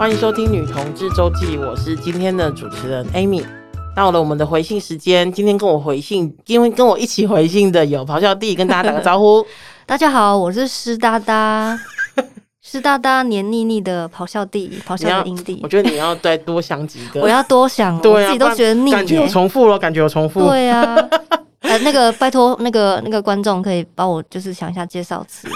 欢迎收听《女同志周记》，我是今天的主持人 Amy。到了我们的回信时间，今天跟我回信，因为跟我一起回信的有咆哮弟，跟大家打个招呼。大家好，我是湿哒哒，湿哒哒黏腻腻的咆哮弟，咆哮的阴蒂。我觉得你要再多想几个，我要多想，对啊，我自己都觉得腻，感觉有重复了，感觉有重复。对啊，呃，那个拜托，那个那个观众可以帮我就是想一下介绍词，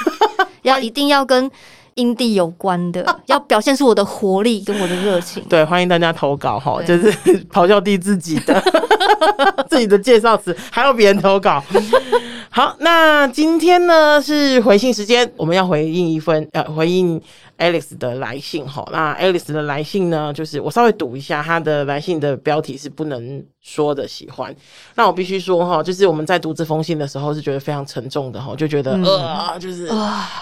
要一定要跟。阴地有关的，要表现出我的活力跟我的热情。对，欢迎大家投稿哈，就是 咆哮帝自己的 自己的介绍词，还要别人投稿。好，那今天呢是回信时间，我们要回应一份呃回应。Alex 的来信哈，那 Alex 的来信呢，就是我稍微读一下他的来信的标题是不能说的喜欢。那我必须说哈，就是我们在读这封信的时候是觉得非常沉重的哈，就觉得、嗯、呃，就是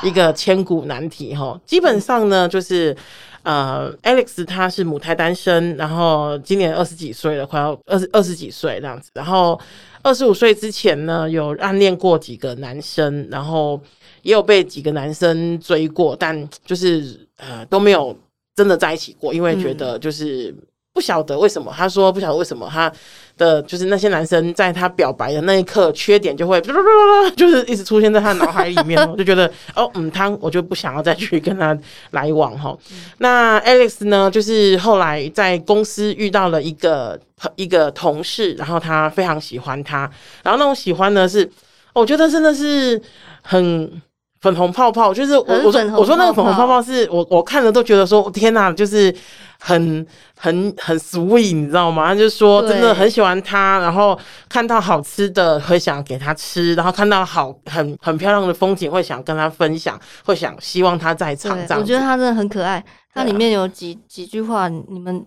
一个千古难题哈。基本上呢，就是呃，Alex 他是母胎单身，然后今年二十几岁了，快要二十二十几岁这样子。然后二十五岁之前呢，有暗恋过几个男生，然后。也有被几个男生追过，但就是呃都没有真的在一起过，因为觉得就是不晓得为什么。他说不晓得为什么他的就是那些男生在他表白的那一刻，缺点就会 就是一直出现在他脑海里面，我 就觉得哦嗯，他我就不想要再去跟他来往哈。那 Alex 呢，就是后来在公司遇到了一个一个同事，然后他非常喜欢他，然后那种喜欢呢是，我觉得真的是很。粉红泡泡就是我我说我说那个粉红泡泡是我我看了都觉得说天哪，就是很很很 sweet，你知道吗？他就说真的很喜欢他，然后看到好吃的会想给他吃，然后看到好很很漂亮的风景会想跟他分享，会想希望他在场。这样我觉得他真的很可爱，它里面有几几句话，你们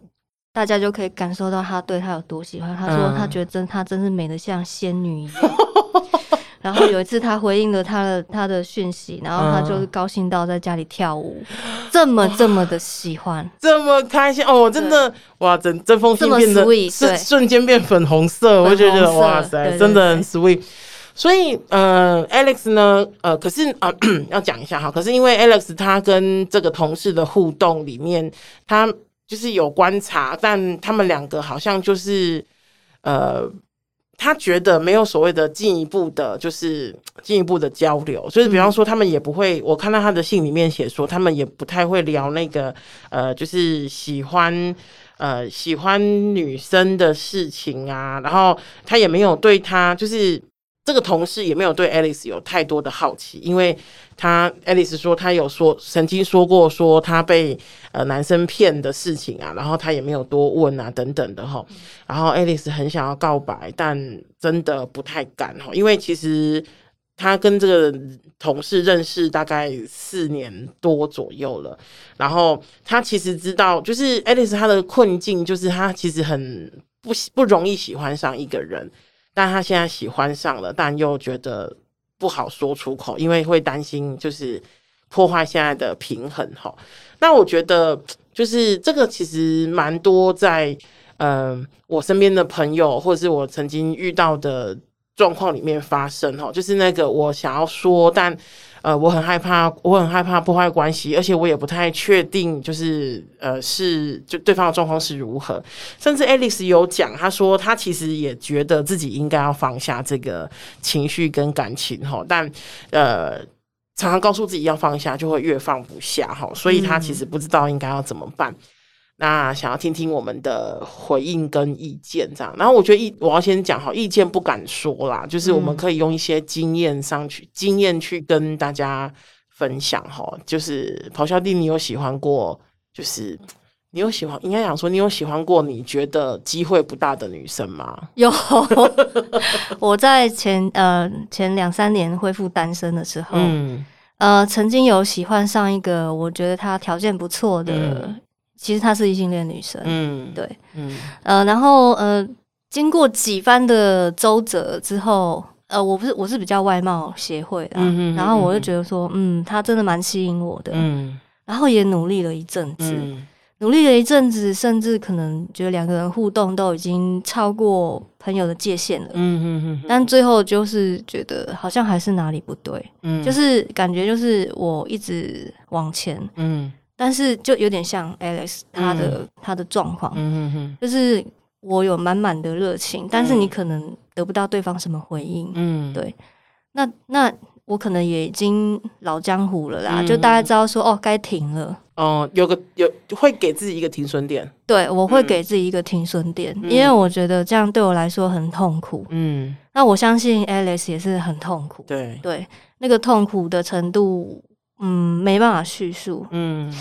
大家就可以感受到他对他有多喜欢。他说他觉得真他真是美得像仙女一样。然后有一次，他回应了他的他的讯息，然后他就是高兴到在家里跳舞，嗯、这么这么的喜欢，这么开心哦！真的哇，整这封信变得是瞬间变粉红色，我就觉得哇塞，真的很 sweet。所以呃，Alex 呢，呃，可是啊、呃，要讲一下哈，可是因为 Alex 他跟这个同事的互动里面，他就是有观察，但他们两个好像就是呃。他觉得没有所谓的进一步的，就是进一步的交流，就是比方说他们也不会，我看到他的信里面写说，他们也不太会聊那个呃，就是喜欢呃喜欢女生的事情啊，然后他也没有对他就是。这个同事也没有对 Alice 有太多的好奇，因为他 Alice 说他有说曾经说过说他被呃男生骗的事情啊，然后他也没有多问啊等等的哈。然后 Alice 很想要告白，但真的不太敢哈，因为其实他跟这个同事认识大概四年多左右了，然后他其实知道，就是 Alice 他的困境就是他其实很不不容易喜欢上一个人。但他现在喜欢上了，但又觉得不好说出口，因为会担心就是破坏现在的平衡哈。那我觉得就是这个其实蛮多在嗯、我身边的朋友或者是我曾经遇到的状况里面发生哈，就是那个我想要说，但。呃，我很害怕，我很害怕破坏关系，而且我也不太确定，就是呃，是就对方的状况是如何。甚至 Alex 有讲，他说他其实也觉得自己应该要放下这个情绪跟感情哈，但呃，常常告诉自己要放下，就会越放不下哈，所以他其实不知道应该要怎么办。嗯那想要听听我们的回应跟意见，这样。然后我觉得意我要先讲好，意见不敢说啦，就是我们可以用一些经验上去，经验去跟大家分享哈。就是咆哮帝，你有喜欢过？就是你有喜欢，应该想说你有喜欢过你觉得机会不大的女生吗？有，我在前呃前两三年恢复单身的时候，嗯呃曾经有喜欢上一个我觉得他条件不错的。嗯其实她是异性恋女生，嗯，对，嗯，呃，然后呃，经过几番的周折之后，呃，我不是我是比较外貌协会的，嗯嗯，然后我就觉得说，嗯，她真的蛮吸引我的，嗯，然后也努力了一阵子，嗯，努力了一阵子，甚至可能觉得两个人互动都已经超过朋友的界限了，嗯嗯嗯，但最后就是觉得好像还是哪里不对，嗯，就是感觉就是我一直往前，嗯。但是就有点像 Alex 他的、嗯、他的状况，就是我有满满的热情，但是你可能得不到对方什么回应，嗯，对，那那我可能也已经老江湖了啦，嗯、就大概知道说哦，该停了，哦，有个有会给自己一个停损点，对，我会给自己一个停损点，嗯、因为我觉得这样对我来说很痛苦，嗯，那我相信 Alex 也是很痛苦，对。对，那个痛苦的程度。嗯，没办法叙述。嗯，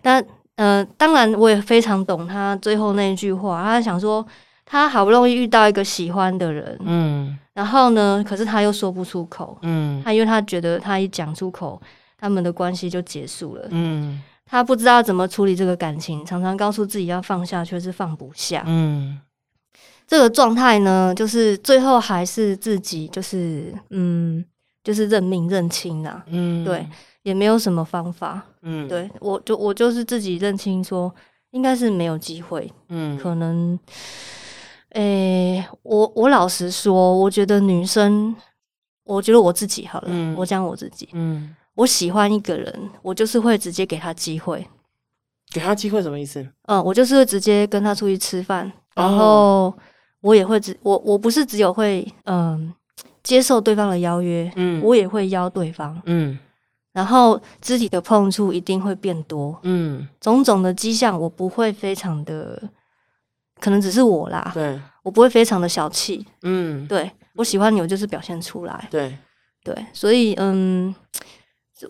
但呃，当然我也非常懂他最后那一句话。他想说，他好不容易遇到一个喜欢的人，嗯，然后呢，可是他又说不出口，嗯，他因为他觉得他一讲出口，他们的关系就结束了，嗯，他不知道怎么处理这个感情，常常告诉自己要放下，却是放不下，嗯，这个状态呢，就是最后还是自己，就是嗯，就是认命认清了，嗯，对。也没有什么方法，嗯，对我就我就是自己认清说，应该是没有机会，嗯，可能，诶、欸，我我老实说，我觉得女生，我觉得我自己好了，嗯、我讲我自己，嗯，我喜欢一个人，我就是会直接给他机会，给他机会什么意思？嗯，我就是会直接跟他出去吃饭，然后我也会只我我不是只有会嗯接受对方的邀约，嗯，我也会邀对方，嗯。然后肢体的碰触一定会变多，嗯，种种的迹象我不会非常的，可能只是我啦，对，我不会非常的小气，嗯，对，我喜欢你，我就是表现出来，对，对，所以嗯，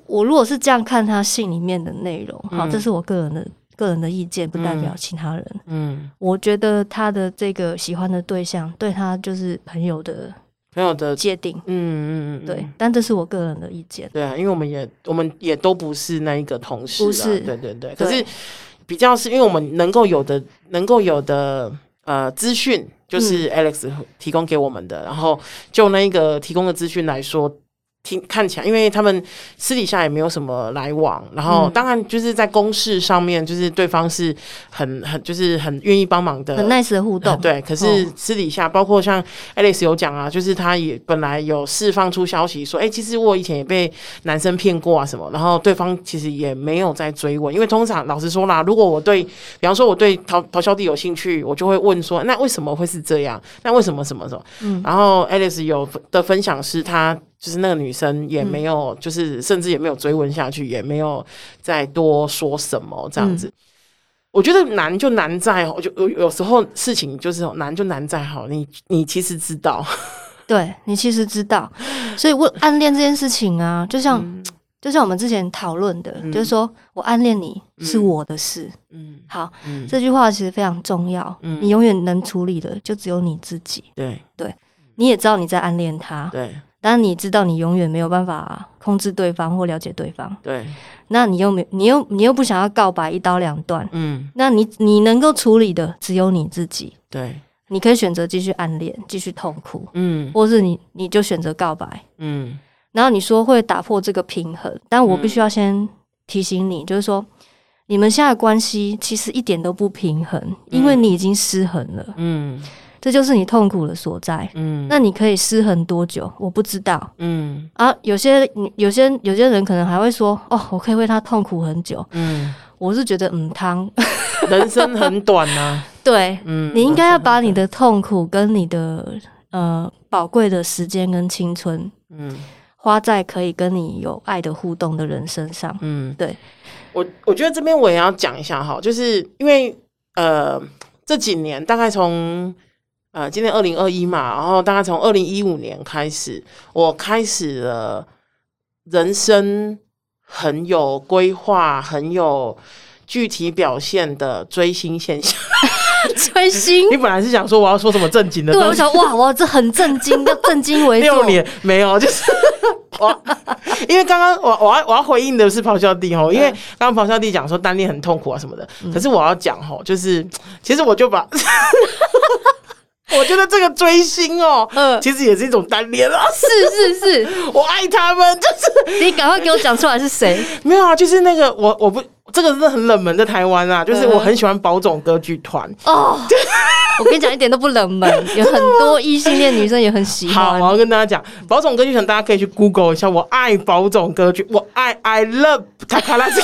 我如果是这样看他信里面的内容，好，这是我个人的个人的意见，不代表其他人，嗯，我觉得他的这个喜欢的对象对他就是朋友的。朋友的界定，嗯嗯嗯，对，但这是我个人的意见。对啊，因为我们也我们也都不是那一个同事，不是，对对对。可是比较是因为我们能够有的能够有的呃资讯，就是 Alex 提供给我们的，嗯、然后就那一个提供的资讯来说。听看起来，因为他们私底下也没有什么来往，然后当然就是在公事上面，就是对方是很很就是很愿意帮忙的，很 nice 的互动。对，可是私底下，包括像 Alex 有讲啊，就是他也本来有释放出消息说，哎，其实我以前也被男生骗过啊什么，然后对方其实也没有在追问，因为通常老实说啦，如果我对，比方说我对陶陶小弟有兴趣，我就会问说，那为什么会是这样？那为什么什么什么？嗯，然后 Alex 有的分享是他。就是那个女生也没有，嗯、就是甚至也没有追问下去，也没有再多说什么这样子。嗯、我觉得难就难在，我就有有时候事情就是难就难在好，你你其实知道，对你其实知道，所以我暗恋这件事情啊，就像、嗯、就像我们之前讨论的，嗯、就是说我暗恋你是我的事，嗯，好，嗯、这句话其实非常重要，嗯、你永远能处理的就只有你自己，对。对，你也知道你在暗恋他，对。但你知道，你永远没有办法控制对方或了解对方。对，那你又没，你又你又不想要告白一刀两断。嗯，那你你能够处理的只有你自己。对，你可以选择继续暗恋，继续痛苦。嗯，或是你你就选择告白。嗯，然后你说会打破这个平衡，但我必须要先提醒你，就是说你们现在的关系其实一点都不平衡，因为你已经失衡了。嗯。这就是你痛苦的所在。嗯，那你可以失衡多久？我不知道。嗯，啊，有些有些有些人可能还会说，哦，我可以为他痛苦很久。嗯，我是觉得，嗯，汤，人生很短呐、啊。对，嗯，你应该要把你的痛苦跟你的呃宝贵的时间跟青春，嗯，花在可以跟你有爱的互动的人身上。嗯，对。我我觉得这边我也要讲一下哈，就是因为呃这几年大概从。呃，今年二零二一嘛，然后大概从二零一五年开始，我开始了人生很有规划、很有具体表现的追星现象。追星？你本来是想说我要说什么正经的？对，我想哇，哇，这很震惊，要震惊为六年没有，就是 我，因为刚刚我我要我要回应的是咆哮帝吼，因为刚刚咆哮帝讲说单恋很痛苦啊什么的，嗯、可是我要讲吼，就是 其实我就把。我觉得这个追星哦，嗯，其实也是一种单恋啊。是是是，我爱他们，就是你赶快给我讲出来是谁？没有啊，就是那个我我不这个真的很冷门，在台湾啊，就是我很喜欢宝冢歌剧团哦。我跟你讲，一点都不冷门，有很多异性恋女生也很喜欢。好，我要跟大家讲宝冢歌剧团，大家可以去 Google 一下。我爱宝冢歌剧，我爱 I love 塔卡拉斯。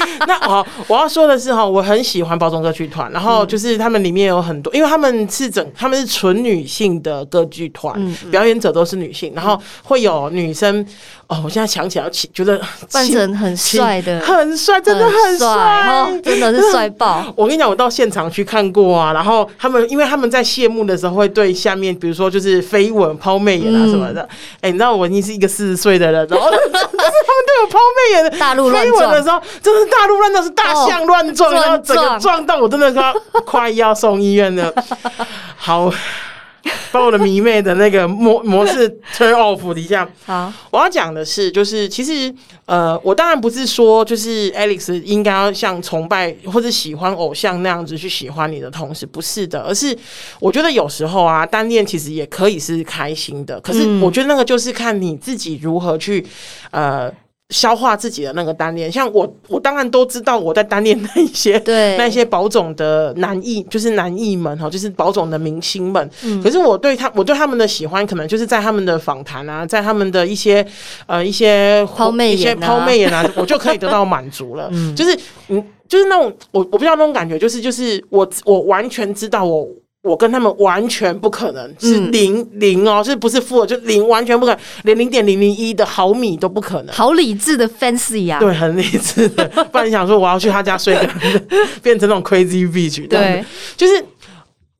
那哦，我要说的是哈，我很喜欢包装歌剧团，然后就是他们里面有很多，因为他们是整，他们是纯女性的歌剧团，表演者都是女性，然后会有女生。哦，我现在想起来，觉得扮成很帅的，很帅，真的很帅，哦真的是帅爆！我跟你讲，我到现场去看过啊，然后他们，因为他们在谢幕的时候会对下面，比如说就是飞吻、抛媚眼啊什么的。哎、嗯欸，你知道我已经是一个四十岁的人，然后 都有抛媚眼的，大陆乱飞吻的时候，真的是大陆乱撞，是大象乱撞，然后整个撞到我真的快快要送医院了。好。把我的迷妹的那个模模式 turn off 一下，好，我要讲的是，就是其实，呃，我当然不是说，就是 Alex 应该要像崇拜或者喜欢偶像那样子去喜欢你的同时，不是的，而是我觉得有时候啊，单恋其实也可以是开心的，可是我觉得那个就是看你自己如何去，呃。消化自己的那个单恋，像我，我当然都知道我在单恋那一些，对 那些宝总的男艺，就是男艺们哈，就是宝总的明星们。嗯，可是我对他，我对他们的喜欢，可能就是在他们的访谈啊，在他们的一些呃一些抛媚眼、啊、一些抛媚眼啊，我就可以得到满足了。嗯，就是嗯，就是那种我我不知道那种感觉，就是就是我我完全知道我。我跟他们完全不可能是零、嗯、零哦，就是不是负，就零，完全不可能，连零点零零一的毫米都不可能。好理智的 fancy 呀、啊，对，很理智的。不然你想说我要去他家睡个，变成那种 crazy bitch，对，就是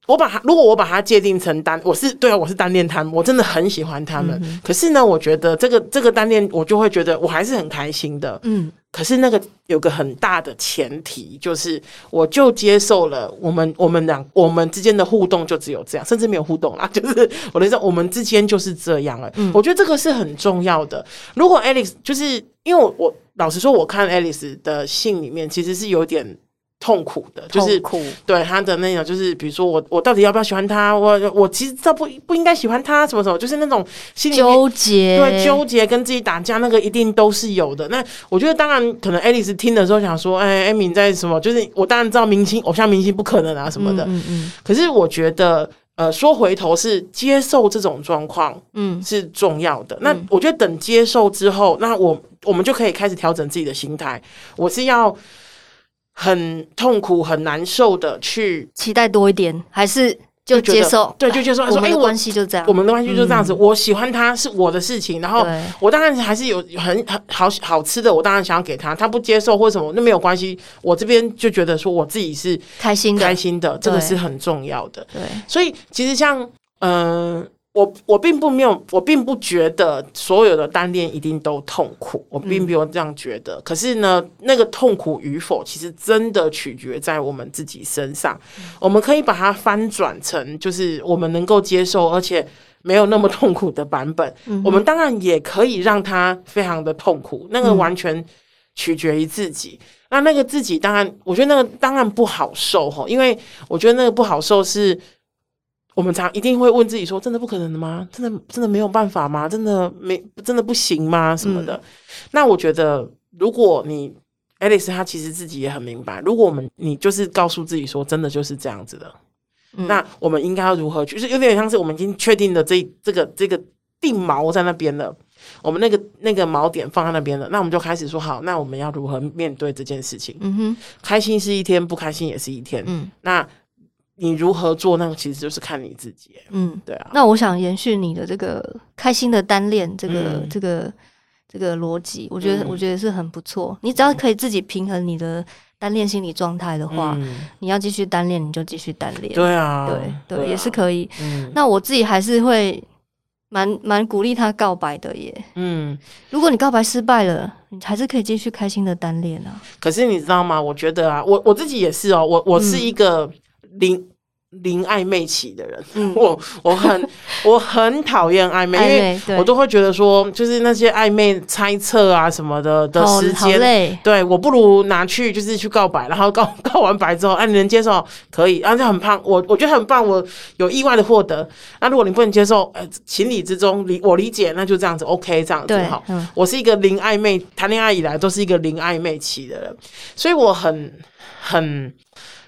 我把他，如果我把他界定成单，我是对啊，我是单恋他们，我真的很喜欢他们。嗯、可是呢，我觉得这个这个单恋，我就会觉得我还是很开心的。嗯。可是那个有个很大的前提，就是我就接受了我们我们俩我们之间的互动就只有这样，甚至没有互动啦。就是我的意思，我们之间就是这样了。嗯，我觉得这个是很重要的。如果 Alex 就是因为我我老实说，我看 Alex 的信里面其实是有点。痛苦的，就是苦对他的那种，就是比如说我，我到底要不要喜欢他？我我其实这不不应该喜欢他，什么什么，就是那种心里纠结，对纠结跟自己打架，那个一定都是有的。那我觉得，当然可能 Alice 听的时候想说，哎，Amy 在什么？就是我当然知道明星偶像明星不可能啊什么的，嗯嗯嗯。可是我觉得，呃，说回头是接受这种状况，嗯，是重要的。嗯、那我觉得等接受之后，那我我们就可以开始调整自己的心态。我是要。很痛苦、很难受的去期待多一点，还是就接受？对，就接受。说，哎，关系就这样，我们的关系就这样子。我喜欢他是我的事情，然后我当然还是有很很好好吃的，我当然想要给他。他不接受或什么，那没有关系。我这边就觉得说，我自己是开心的，开心的，这个是很重要的。对，所以其实像嗯。我我并不没有，我并不觉得所有的单恋一定都痛苦，我并没有这样觉得。嗯、可是呢，那个痛苦与否，其实真的取决在我们自己身上。嗯、我们可以把它翻转成，就是我们能够接受，而且没有那么痛苦的版本。嗯、我们当然也可以让它非常的痛苦，那个完全取决于自己。嗯、那那个自己，当然，我觉得那个当然不好受哈，因为我觉得那个不好受是。我们常一定会问自己说：“真的不可能的吗？真的真的没有办法吗？真的没真的不行吗？什么的？”嗯、那我觉得，如果你 Alex 他其实自己也很明白，如果我们你就是告诉自己说：“真的就是这样子的。嗯”那我们应该要如何去？就是有点像是我们已经确定的这这个这个定锚在那边了，我们那个那个锚点放在那边了，那我们就开始说：“好，那我们要如何面对这件事情？”嗯哼，开心是一天，不开心也是一天。嗯，那。你如何做那个，其实就是看你自己。嗯，对啊。那我想延续你的这个开心的单恋这个、嗯、这个这个逻辑，我觉得、嗯、我觉得是很不错。你只要可以自己平衡你的单恋心理状态的话，嗯、你要继续单恋你就继续单恋。对啊，对对，也是可以。嗯，那我自己还是会蛮蛮鼓励他告白的耶。嗯，如果你告白失败了，你还是可以继续开心的单恋啊。可是你知道吗？我觉得啊，我我自己也是哦，我我是一个。零零暧昧期的人，嗯、我我很我很讨厌暧昧，因为我都会觉得说，就是那些暧昧猜测啊什么的的时间，对，我不如拿去就是去告白，然后告 告完白之后，哎、啊，你能接受可以，然后就很棒，我我觉得很棒，我有意外的获得。那如果你不能接受，呃，情理之中理我理解，那就这样子，OK，这样子好。嗯、我是一个零暧昧，谈恋爱以来都是一个零暧昧期的人，所以我很很。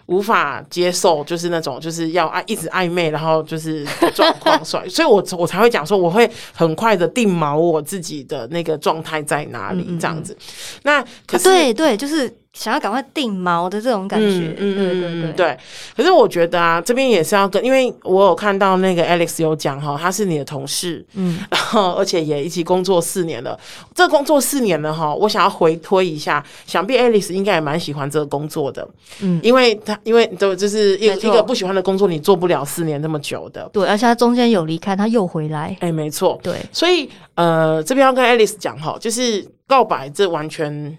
无法接受，就是那种就是要爱一直暧昧，然后就是状况 所以，所以我我才会讲说，我会很快的定锚我自己的那个状态在哪里，这样子。那可是、啊、对对，就是想要赶快定毛的这种感觉。嗯嗯对对对对。可是我觉得啊，这边也是要跟，因为我有看到那个 Alex 有讲哈，他是你的同事，嗯，然后而且也一起工作四年了。这工作四年了哈，我想要回推一下，想必 Alex 应该也蛮喜欢这个工作的，嗯，因为他因为都就是一一个不喜欢的工作，你做不了四年那么久的。对，而且他中间有离开，他又回来。哎，没错，对，所以呃，这边要跟 Alex 讲哈，就是告白这完全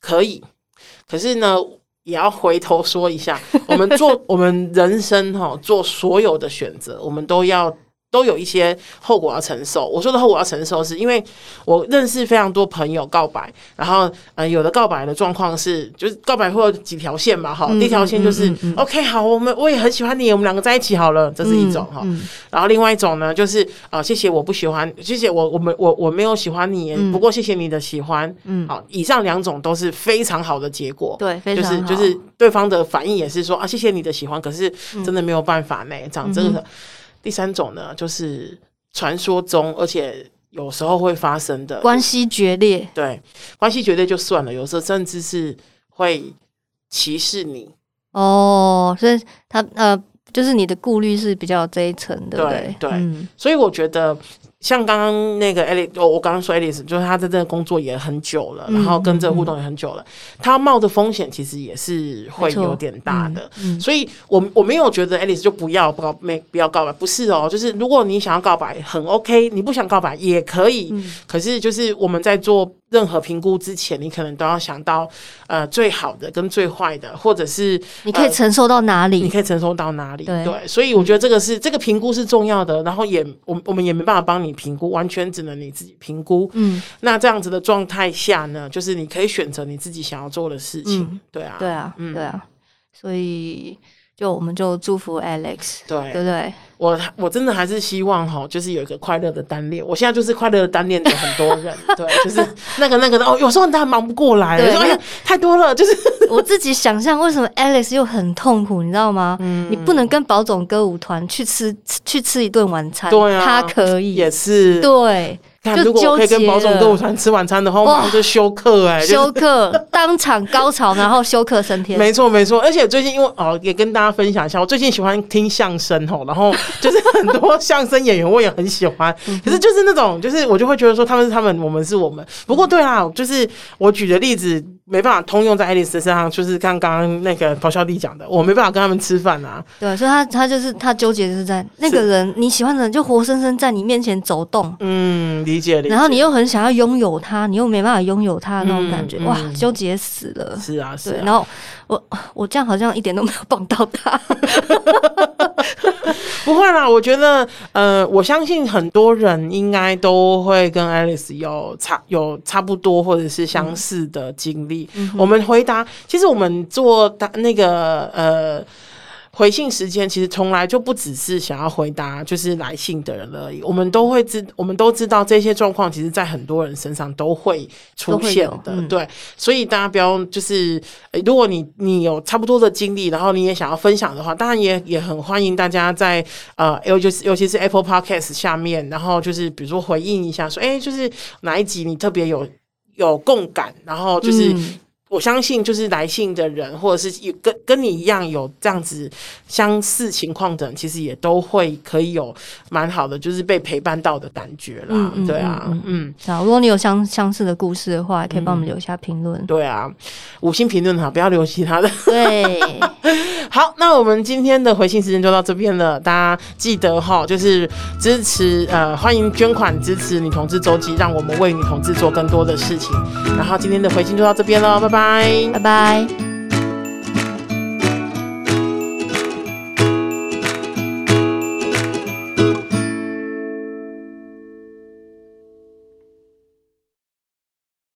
可以。可是呢，也要回头说一下，我们做 我们人生哈，做所有的选择，我们都要。都有一些后果要承受。我说的后果要承受，是因为我认识非常多朋友告白，然后呃，有的告白的状况是，就是告白会有几条线嘛，哈、嗯，第一条线就是、嗯嗯嗯、OK，好，我们我也很喜欢你，我们两个在一起好了，这是一种哈。然后另外一种呢，就是啊、呃，谢谢，我不喜欢，谢谢我，我们我我没有喜欢你，不过谢谢你的喜欢，嗯，好，以上两种都是非常好的结果，对，非常，就是就是对方的反应也是说啊，谢谢你的喜欢，可是真的没有办法呢，这样这个。嗯第三种呢，就是传说中，而且有时候会发生的关系决裂。对，关系决裂就算了，有时候甚至是会歧视你。哦，所以他呃，就是你的顾虑是比较这一层的，对对。所以我觉得。像刚刚那个 Alice，我我刚刚说 Alice，就是他在这工作也很久了，嗯、然后跟这个互动也很久了，嗯、他冒的风险其实也是会有点大的。所以我我没有觉得 Alice 就不要不告没不要告白，不是哦，就是如果你想要告白很 OK，你不想告白也可以。嗯、可是就是我们在做。任何评估之前，你可能都要想到，呃，最好的跟最坏的，或者是你可以承受到哪里？你可以承受到哪里？对，对，所以我觉得这个是、嗯、这个评估是重要的。然后也，我我们也没办法帮你评估，完全只能你自己评估。嗯，那这样子的状态下呢，就是你可以选择你自己想要做的事情。嗯、对啊，对啊，嗯，对啊，所以。就我们就祝福 Alex，对对不对？我我真的还是希望哈，就是有一个快乐的单恋。我现在就是快乐的单恋的很多人，对，就是那个那个的哦。有时候他忙不过来，对，哎呀，太多了。就是我自己想象，为什么 Alex 又很痛苦，你知道吗？嗯，你不能跟宝总歌舞团去吃去吃一顿晚餐，对啊，他可以，也是对。看，如果我可以跟宝总歌舞团吃晚餐的话，我马上就休克哎、欸，休克 当场高潮，然后休克升天。没错没错，而且最近因为哦，也跟大家分享一下，我最近喜欢听相声哦，然后就是很多相声演员我也很喜欢，可是就是那种就是我就会觉得说他们是他们，我们是我们。不过对啊，就是我举的例子。没办法通用在爱丽丝身上，就是刚刚那个咆哮帝讲的，我没办法跟他们吃饭啊。对，所以他他就是他纠结就是在那个人你喜欢的人就活生生在你面前走动，嗯，理解理解。然后你又很想要拥有他，你又没办法拥有他的那种感觉，嗯嗯、哇，纠结死了。是啊，是啊。然后我我这样好像一点都没有帮到他。不会啦，我觉得，呃，我相信很多人应该都会跟 Alice 有差有差不多或者是相似的经历。嗯、我们回答，其实我们做那个呃。回信时间其实从来就不只是想要回答就是来信的人而已，我们都会知，我们都知道这些状况，其实在很多人身上都会出现的，嗯、对，所以大家不要就是，如果你你有差不多的经历，然后你也想要分享的话，当然也也很欢迎大家在呃，尤其是尤其是 Apple Podcast 下面，然后就是比如说回应一下，说，哎，就是哪一集你特别有有共感，然后就是。嗯我相信，就是来信的人，或者是有跟跟你一样有这样子相似情况的人，其实也都会可以有蛮好的，就是被陪伴到的感觉啦。嗯嗯、对啊，嗯。好，如果你有相相似的故事的话，也可以帮我们留下评论、嗯。对啊，五星评论哈，不要留其他的。对。好，那我们今天的回信时间就到这边了。大家记得哈，就是支持呃，欢迎捐款支持女同志周记，让我们为女同志做更多的事情。然后今天的回信就到这边了，拜拜。拜。